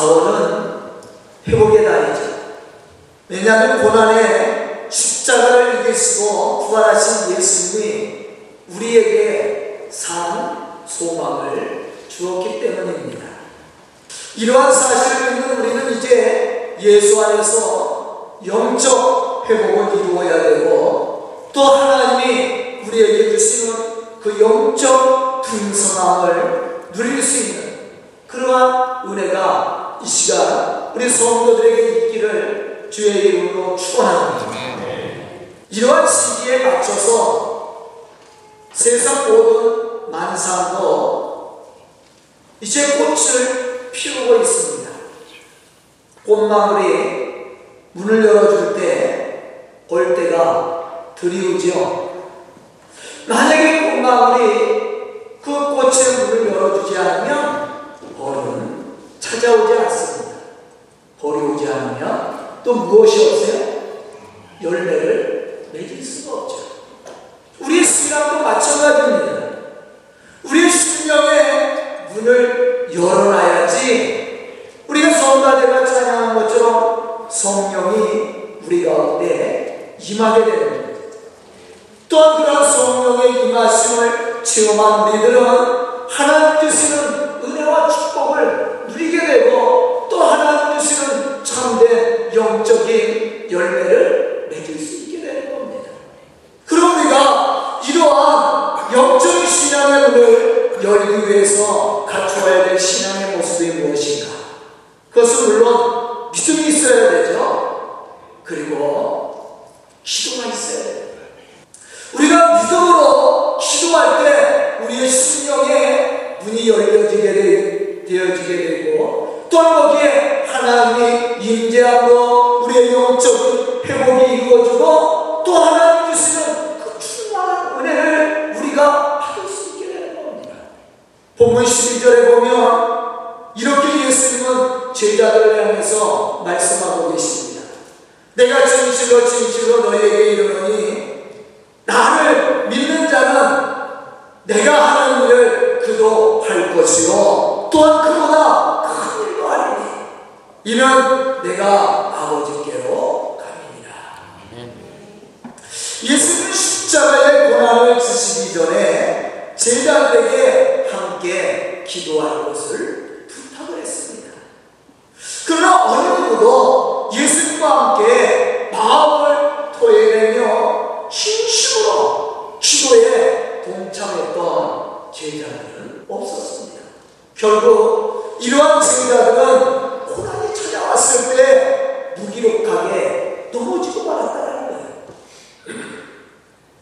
4월은 회복의 달이죠. 왜냐하면 고난의 십자가를 이기시고 부활하신 예수님이 우리에게 산 소망을 주었기 때문입니다. 이러한 사실을 믿는 우리는 이제 예수 안에서 영적 회복을 이루어야 되고 또 하나님이 우리에게 주시는 그 영적 든성함을 누릴 수 있는 그러한 은혜가 이 시간 우리 성도들에게 있기를 주의 이름으로 축원합니다. 이러한 시기에 맞춰서 세상 모든 만상도 이제 꽃을 피우고 있습니다. 꽃마무리 문을 열어줄 때 올 때가 드리우지요. 만약에 꽃마무리 그 꽃의 문을 열어주지 않으면 벌은 찾아오지 않습니다. 벌이 오지 않으면 또 무엇이 없어요? 열매를 맺을 수가 없죠. 우리의 신앙도 마찬가지입니다. 우리의 심령의 문을 열어놔야지 우리가 성가대가 찬양한 것처럼 성령이 우리 가운데 임하게 되는 겁니다. 또한 그런 성령의 임하심을 체험한 우리들은 하나님 주시는 은혜와 축복을 누리게 되고 또 하나님 주시는 참된 영적인 열매를 맺을 수 있게 되는 겁니다. 그럼 우리가 이러한 영적인 신앙의 문을 열기 위해서 갖춰야 될 신앙의 모습이 무엇인가? 그것은 물론 믿음이 있어야 되죠. 그리고 기도가 있어야 됩니다. 우리가 믿음으로 기도할 때 우리의 심령의 문이 열려지게 되, 되어지게 되고 또한 거기에 하나님이 임재함으로 우리의 영적인 회복이 이루어지고 또 하나님 주시는 그 충만한 은혜를 우리가 받을 수 있게 되는 겁니다. 본문 12절에 보면 이렇게 예수님은 제자들을 향해서 말씀하고 계십니다. 내가 진실로 진실로 너희에게 이르노니 나를 믿는 자는 내가 하는 일을 그도 할 것이요 또한 그보다 큰 일도 하리니 이는 내가 아버지께로 가니라 예수님은 십자가의 고난을 지시기 전에 제자들에게 함께 기도할 것을 부탁을 했습니다 그러나 어느 누구도 예수님과 함께 마음을 토해내며 진심으로 기도에 동참했던 제자들은 없었습니다. 결국 이러한 제자들은 고난이 찾아왔을 때 무기력하게 넘어지고 말았다는 거예요.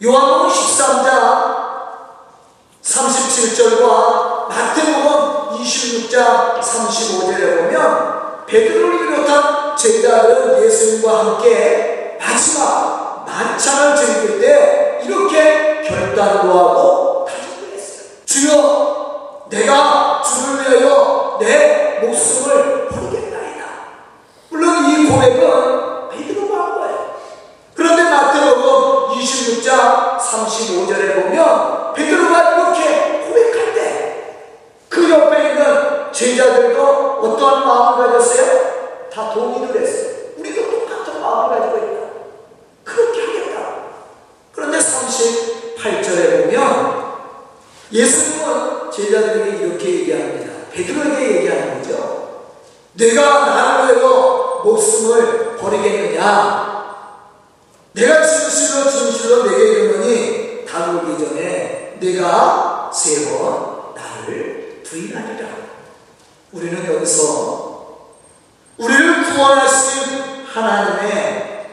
요한복음 13장 37절과 마태복음 26장 35절에 보면 베드로를 비롯한 제자들은 예수님과 함께 마지막 만찬을 즐길 때 이렇게 결단도 하고 다짐도 했어요. 주여 내가 주를 위하여 내 목숨을 버리겠나이다. 물론 이 고백은 베드로가 한 거예요. 그런데 마태복음 26장 35절에 보면 베드로가 이렇게 고백할 때 그 옆에 있는 제자들도 어떠한 마음을 가졌어요? 다 동의를 했어요. 우리도 똑같은 마음을 가지고 있다. 그렇게 하겠다. 그런데 38절에 보면 예수님은 제자들에게 이렇게 얘기합니다. 베드로에게 얘기하는 거죠. 내가 나를 위해서 목숨을 버리겠느냐? 내가 진실로 진실로 내게 이르노니 다루기 전에 내가 세 번 나를 부인하리라. 우리는 여기서 우리를 구원하신 하나님의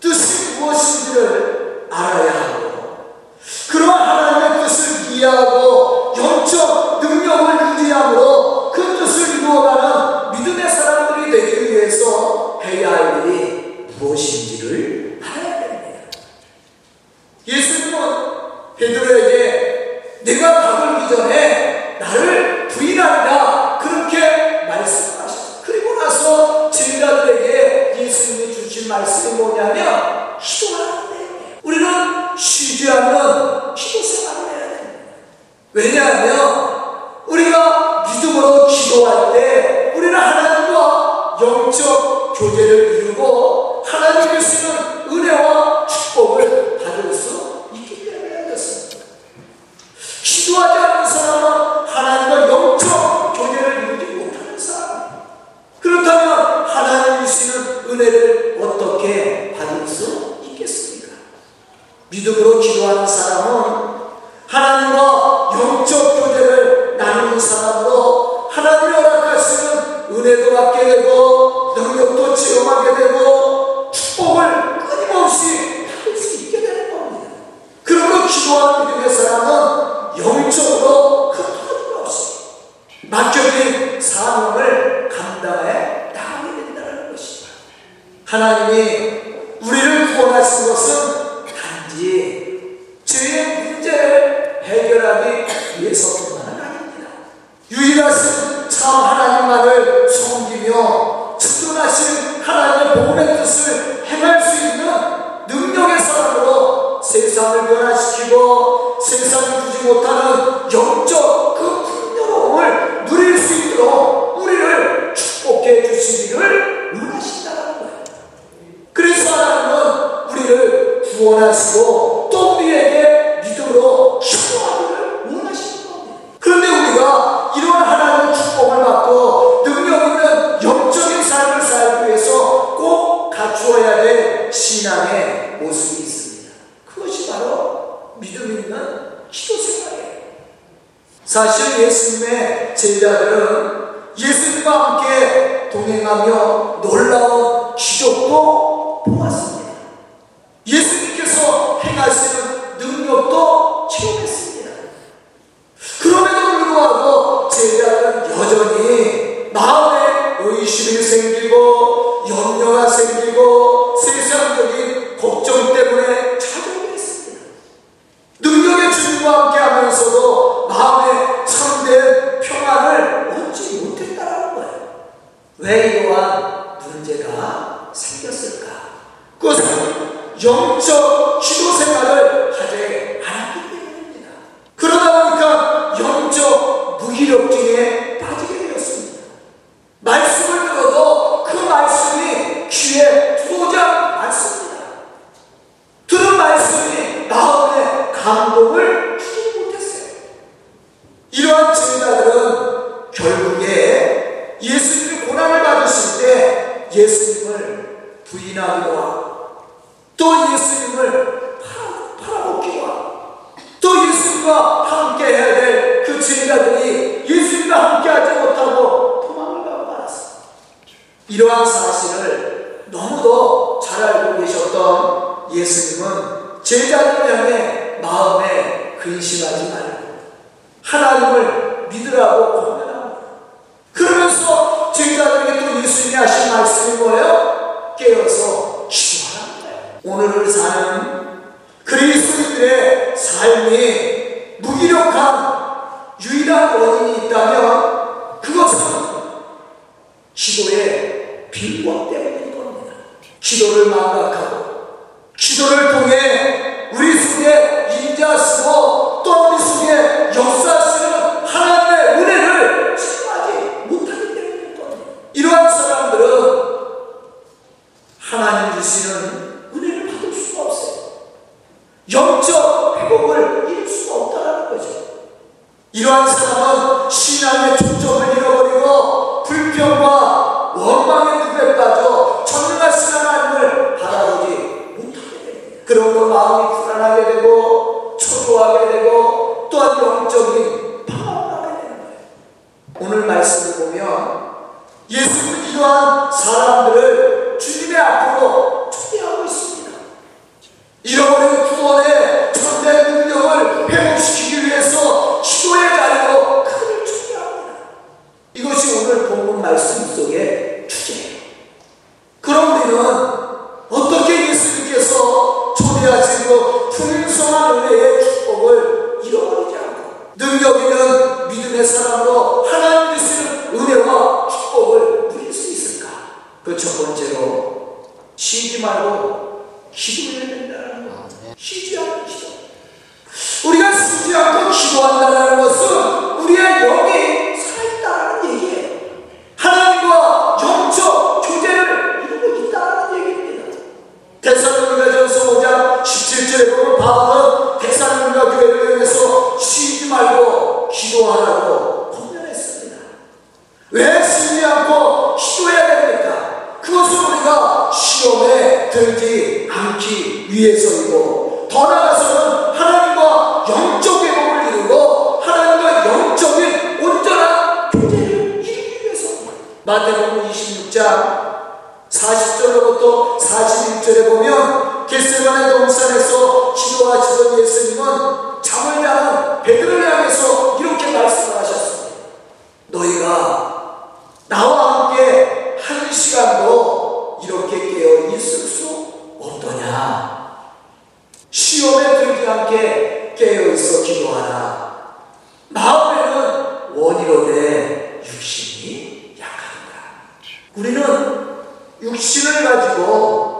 뜻이 무엇인지를 알아야 하고 그러한 하나님의 뜻을 이해하고 영적 능력을 유지함으로 그 뜻을 이루어가는 믿음의 사람들이 되기 위해서 해야 할 일이 Porque do aquele 원하시고 또 우리에게 믿음으로 기도하기를 원하시는 겁니다. 그런데 우리가 이런 하나님의 축복을 받고 능력 있는 영적인 삶을 살기 위해서 꼭 갖추어야 될 신앙의 모습이 있습니다. 그것이 바로 믿음 있는 기도 생활이에요. 사실 예수님의 제자들은 예수님과 함께 동행하며 놀라운 기적도 보았습니다. 예수님께서 행하시는 능력도 체험했습니다. 그럼에도 불구하고 제자들은 여전히 마음에 의심이 생기고 염려가 생기고 세상적인 걱정 때문에 찾아오겠습니다. 능력의 주님과 함께 하면서도 마음에 참된 평안을 얻지 못했다는 거예요. 왜 이러한 문제가 생겼을까? 그것은 영적 기도 생활을 하지 않았기 때문입니다. 그러다 보니까 영적 무기력증에 빠지게 되었습니다. 말씀을 들어도 그 말씀이 귀에 들어오지 않습니다. 들은 말씀이 마음에 감동을 주지 못했어요. 이러한 제자들은 결국에 예수님이 고난을 받으실 때 예수님을 부인하기도 하고 또 예수님을 팔아, 팔아먹기도 하고 또 예수님과 함께 해야 될 그 제자들이 예수님과 함께 하지 못하고 도망을 가고 말았어요. 이러한 사실을 너무도 잘 알고 계셨던 예수님은 제자들을 향해 마음에 근심하지 말고 하나님을 믿으라고 권면합니다. 그러면서 제자들에게 또 예수님이 하신 말씀이 뭐예요? 깨어서 기도하라는 거예요. 오늘을 사는 그리스도인들의 삶이 무기력한 유일한 원인이 있다면 그것은 기도의 빈곤 때문인 겁니다. 기도를 망각하고 기도를 통해 우리 속에 인자하시고 또 우리 속에 역사하시는 하나님의 은혜를 체험하지 못하기 때문인 겁니다. 이러한 사람들은 하나님 주시는 은혜를 받을 수가 없어요. 영적 회복을 이룰 수가 없다는 거죠. 이러한 사람은 신앙의 초점을 그러므로 마음이 불안하게 되고 초조하게 되고 또한 영적인 방황을 하게 되는 거예요. 오늘 말씀을 보면 예수님은 이러한 사람들을 주님의 앞으로 초대하고 있습니다. 잃어버린 구원의 전대 능력을 회복시키기 위해서 기도의 자리로 그를 초대합니다. 이것이 오늘 본문 말씀 시험에 들지 않게 깨어있어 기도하라. 마음에는 원이로 돼 육신이 약하다. 우리는 육신을 가지고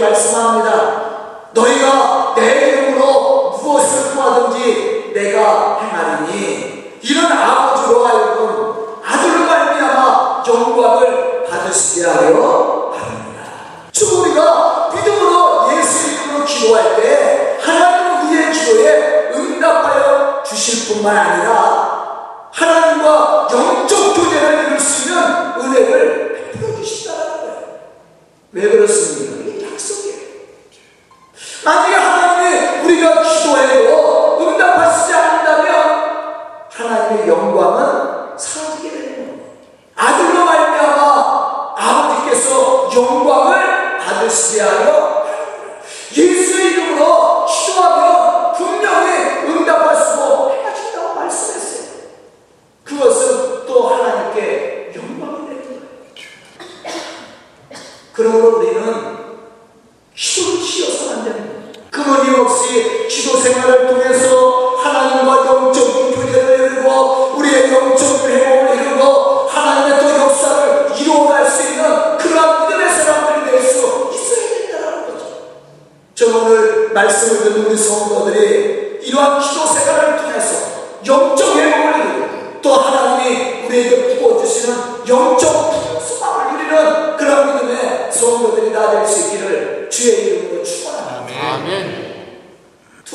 말씀합니다. 너희가 내 이름으로 무엇을 구하든지 내가 행하리니 이런 아버지로 하여금 아들로 말미암아 영광을 받으시게 하려 합니다. 즉 우리가 믿음으로 예수 이름으로 기도할 때 하나님 우리의 기도에 응답하여 주실 뿐만 아니라 하나님과 영적 교제를 이룰 수 있는 은혜를 베풀어 주신다는 거예요. 왜 그렇습니까? 약속이에요. 만약에 하나님이 우리가 기도해도 응답하시지 않는다면 하나님의 영광은 사라지게 되는 겁니다. 아들로 말미암아 아버지께서 영광을 받으시게 하여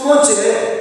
fonte é né?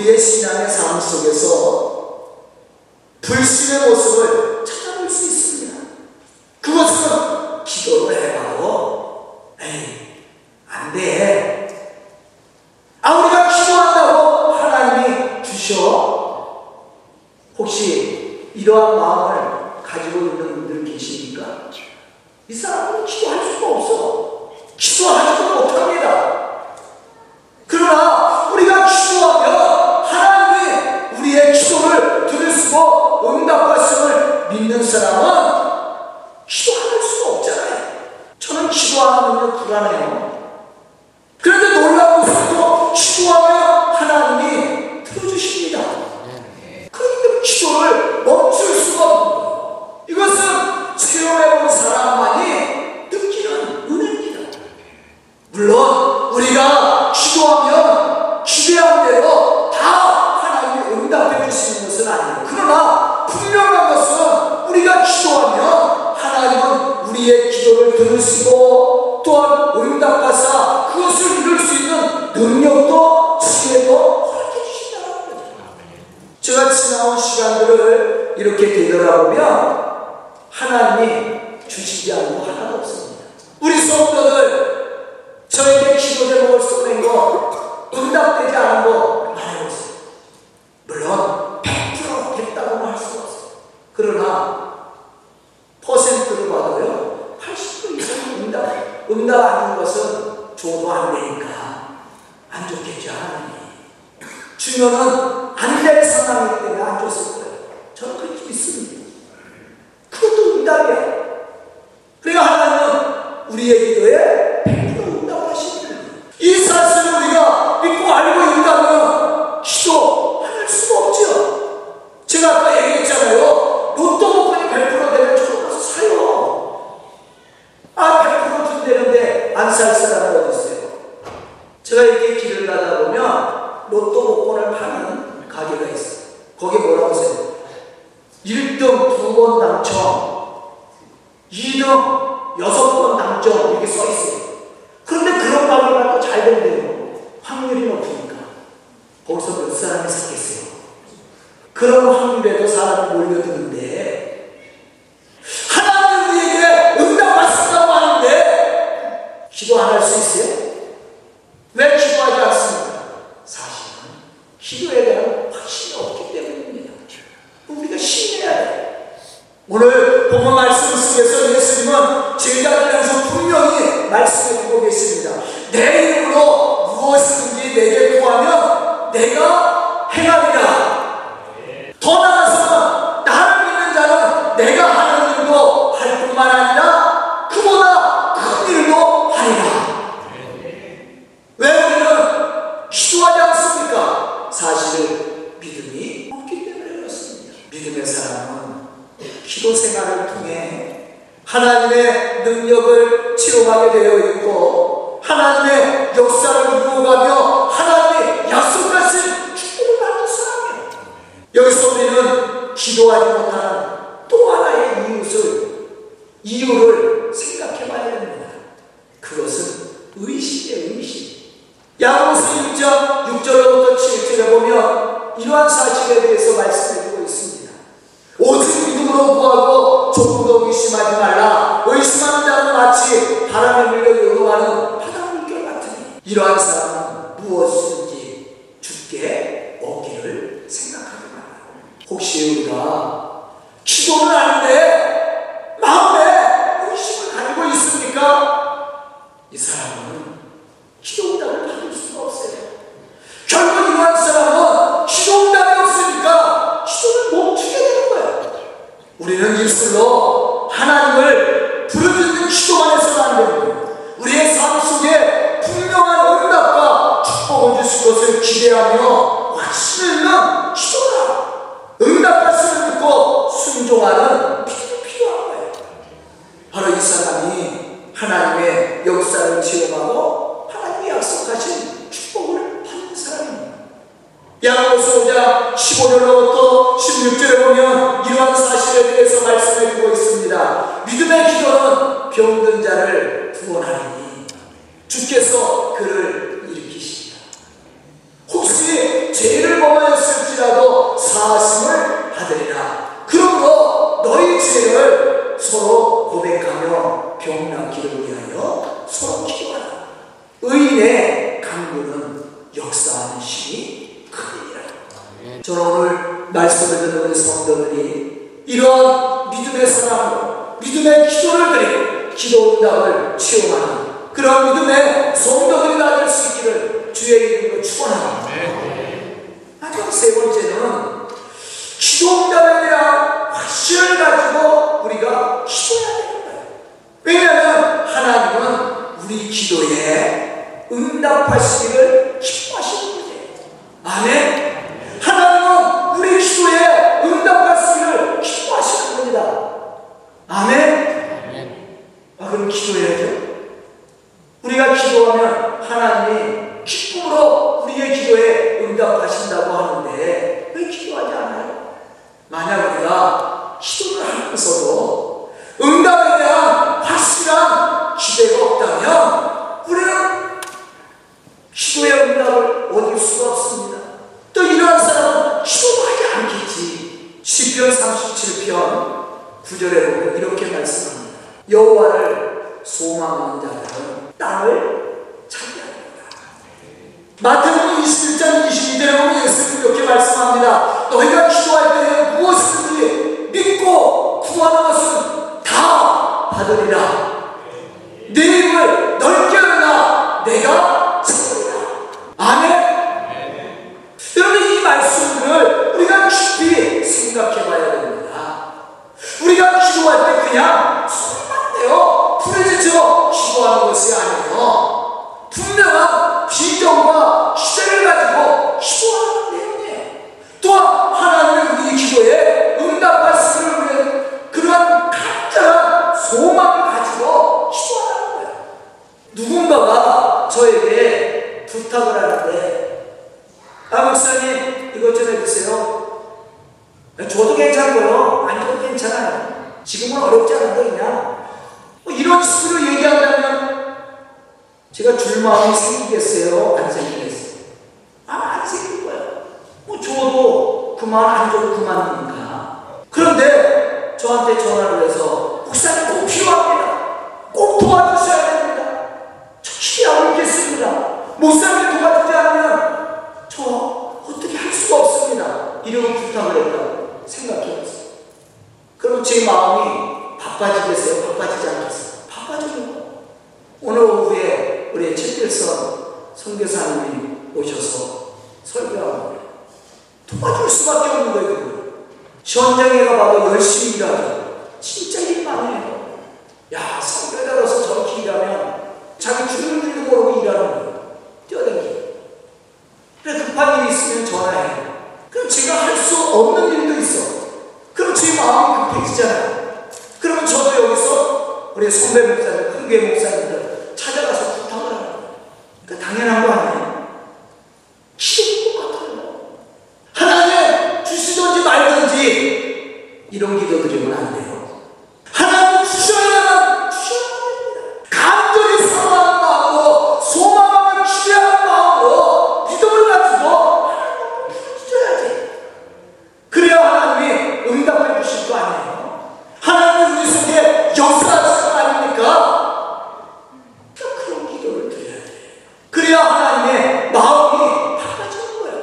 우리의 신앙의 삶 속에서 불신의 모습을 이유를 생각해 봐야 됩니다. 그것은 의식이에요, 의식. 야고보서 1장 6절로부터 7절에 보면 이러한 사실에 대해서 말씀해주고 있습니다. 오직 믿음으로 구하고 조금 더 의심하지 말라. 의심하는 자는 마치 바람에 밀려 요동하는 바닷물결 같으니 이러한 사람은 무엇이든지 죽게 얻기를 생각하지 말라. 혹시 우리가 기도는 하는데 마음에 의심을 가지고 있습니까? 이 사람은 기도 응답을 받을 수가 없어요. 결국 이러한 사람은 기도 응답이 없으니까 기도를 멈추게 되는 거예요. 우리는 일술로 하나님을 부르짖는 기도만 해서는 안 됩니다. 우리의 삶 속에 분명한 응답과 축복을 주실 것을 기대하며 확신 있는 기도라. 응답할수를 믿고 순종하는 믿음이 필요한 거예요. 바로 이 사람이 하나님의 역사를 체험하고 하나님이 약속하신 축복을 받는 사람입니다. 야고보서 5장 15절로부터 16절에 보면 이러한 사실에 대해서 말씀해 주고 있습니다. 믿음의 기도는 병든 자를 구원하리니 주께서 그를 일으키십니다. 혹시 죄를 범하였을지라도 사하심을 받으리라. 그러므로 너희 죄를 서로 고백하며 병낫기를 위하여 서로 기도하라. 의인의 강구는 역사하는 힘이 크니라. 저는 오늘 말씀을 듣는 우리 성도들이 이러한 믿음의 사랑으로 믿음의 기도를 드리고 기도 응답을 체험하는 그런 믿음의 성도들이 나될 수 있기를 주의 이름으로 축원합니다. 마지막 세 번째는 기도 응답에 대한 확신을 가지고 우리가 기도해야 되는 거예요. 왜냐하면 하나님은 우리 기도에 응답하시기를 기뻐하시는 거예요. 아멘. 하나님은 우리 기도에 응답하시기를 기뻐하시는 겁니다. 아멘. 아, 그럼 기도해야죠. 우리가 기도하면 하나님이 기쁨으로 우리의 기도에 응답하신다고 하는데 왜 기도하지 않아요? 만약 우리가 기도를 하면서도 응답에 대한 확실한 기대가 없다면 우리는 기도의 응답을 얻을 수가 없습니다. 또 이러한 사람은 기도도 하지 않겠지. 10편 37편 9절에 보면 이렇게 말씀합니다. 여호와를 소망하는 자들은 땅을 차지하리라. 마태복음 21장 22절에 보면 예수님이 이렇게 말씀합니다. 너희가 기도할 때에 무엇이든지 믿고 구하는 것은 다 받으리라. 내 입을 넓게 열라 내가 찾으리라. 아멘. 여러분 이 말씀을 우리가 깊이 생각해 봐야 됩니다. 우리가 기도할 때 그냥 소리만 내요. 부르짖어 기도하는 것이 아니에요. 분명한 비전과 기대를 가지고 기도하는 내용이에요. 또한 하나님의 우리 기도에 응답하시기를 위해 그러한 간절한 소망을 가지고 기도하는 거예요. 누군가가 저에게 부탁을 하는데 아 목사님 이것 좀 해주세요. 저도 괜찮고요. 안 줘도 괜찮아요. 지금은 어렵지 않은데 그냥 뭐 이런 식으로 얘기한다면 제가 줄 마음이 생기겠어요? 안 생기겠어요? 아안 생길 거예요. 뭐 줘도 그만 안 줘도 그만이니까. 그런데 저한테 전화를 해서 목사님 꼭 필요합니다. 꼭 도와주셔야 됩니다. 저 기대하고 있겠습니다. 목사님 도와주지 않으면 저 어떻게 할 수가 없습니다. 이런 부탁을 했다고 생각해봤어요. 그럼 제 마음이 바빠지겠어요? 바빠지지 않겠어요? 오늘 오후에 우리 최필선 선교사님이 오셔서 설교하고 도와줄 수밖에 없는 거예요. 그걸. 현장에 가봐도 열심히 일하죠. 진짜 일 많이 해요. 야, 선교자로서 저렇게 일하면 자기 죽는 줄도 모르고 일하는 거예요. 뛰어다니고. 그래 급한 일이 있으면 전화해. 그럼 제가 할 수 없는 일도 있어. 그럼 제 마음이 급해지잖아요. 그러면 저도 여기서 우리 선배 목사님, 큰교회 목사님들 찾아가서 부탁을 하는 거예요. 그러니까 당연한 거 아니에요? 기도도 똑같아요. 하나님 주시든지 말든지 이런 기도 드리면 안 돼요. 하나님 주셔야만 주셔야 됩니다. 간절히 사랑하는 마음으로 소망하는 기대하는 마음으로 믿음을 가지고 하나님 부르셔야지. 그래야 하나님이 응답해 주실 거 아니에요. 하나님 우리 속에 역사하실 거 아닙니까? 그러니까 그런 기도를 드려야 돼요. 그래야 하나님의 마음이 바꿔지는 거예요.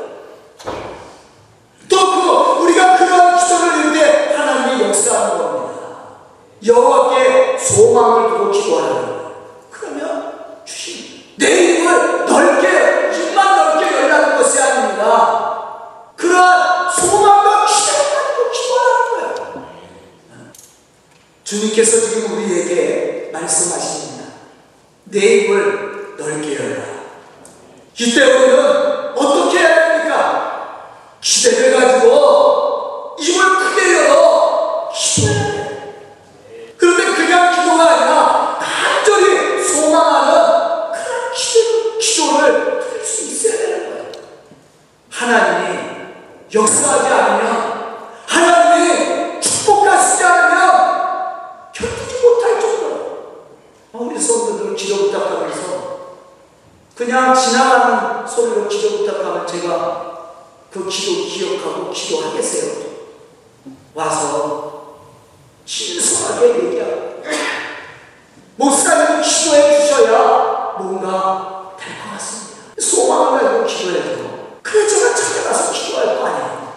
또 그, 우리가 그런 기도를 드릴 때 하나님이 역사하는 겁니다. 여호와께 소망을 두고 기도하는 거예요. 그러면 주신 내 입을 넓게, 입만 넓게 열라는 것이 아닙니다. 그러한 소망과 기대를 가지고 기도하는 거예요. 주님께서 지금 우리에게 말씀하십니다. 내 입을 넓게 열라. 이때 우리는 어떻게 해야 됩니까? 기대를 가지고 입을 크게 열어 기도해야 돼. 그런데 그냥 기도가 아니라 간절히 소망하는 그런 기도, 기도를 드릴 수 있어야 되는 거예요. 하나님이 역사하지 않으면 하나님이 축복하시지 않으면 견디지 못할 정도로 아, 우리 성도들 기도 부탁하면서 그냥 지나가는 소리로 기도 부탁하면 제가 그 기도 기억하고 기도하겠어요. 와서 신속하게 얘기하고 목사님 기도해 주셔야 뭔가 될 것 같습니다. 소망을 가지고 기도해도 그래 제가 찾아가서 기도할 거 아니에요.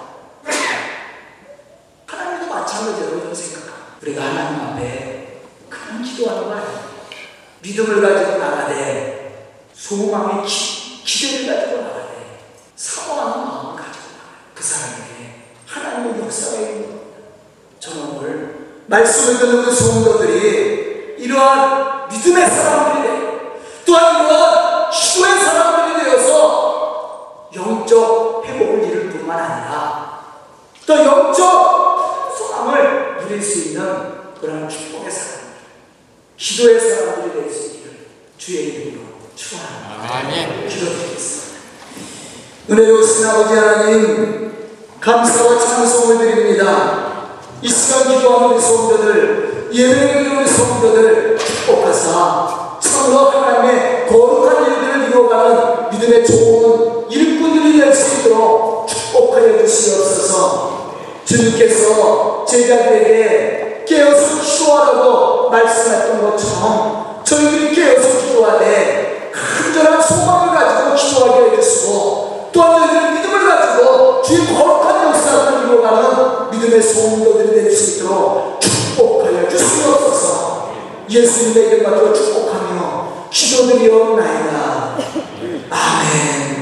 하나님도 마찬가지로 이런 생각합니다. 우리가 하나님 앞에 그냥 기도하는 거 아니에요. 믿음을 가지고 나가되 소망의 기, 기대를 가지고 나가되 사모하는 마음을 가지고 나가요. 그 사람에게 하나님의 역사가 있는 겁니다. 저는 오늘 말씀을 듣는 그 성도들이 이러한 믿음의 사람들이 되고 또한 이러한 기도의 사람들이 되어서 영적 회복을 이룰 뿐만 아니라 또 영적 소망을 누릴 수 있는 그런 축복의 사람들 기도의 사람들이 될 수 있기를 주의 이름으로. 아멘. 기도드리겠습니다. 은혜로우신 아버지 하나님 감사와 찬송을 드립니다. 이 시간 기도하는 우리 성도들 예배를 우리 성도들 축복하사 참으로 하나님의 거룩한 일들을 이루어가는 믿음의 좋은 일꾼들이 될 수 있도록 축복하여 주시옵소서 주님께서 제자들에게 깨어서 기도하라고 말씀했던 것처럼 저희들이 깨어서 기도하되 큰절한 소망을 가지고 기도하게 되겠고 또한 저희들 믿음을 가지고 주의 거룩한 역사를 이루어가는 믿음의 성도들이 될 수 있도록 축복하여 주시옵소서. 예수님의 이름 받들어 축복하며 기도드리옵나이다. 아멘.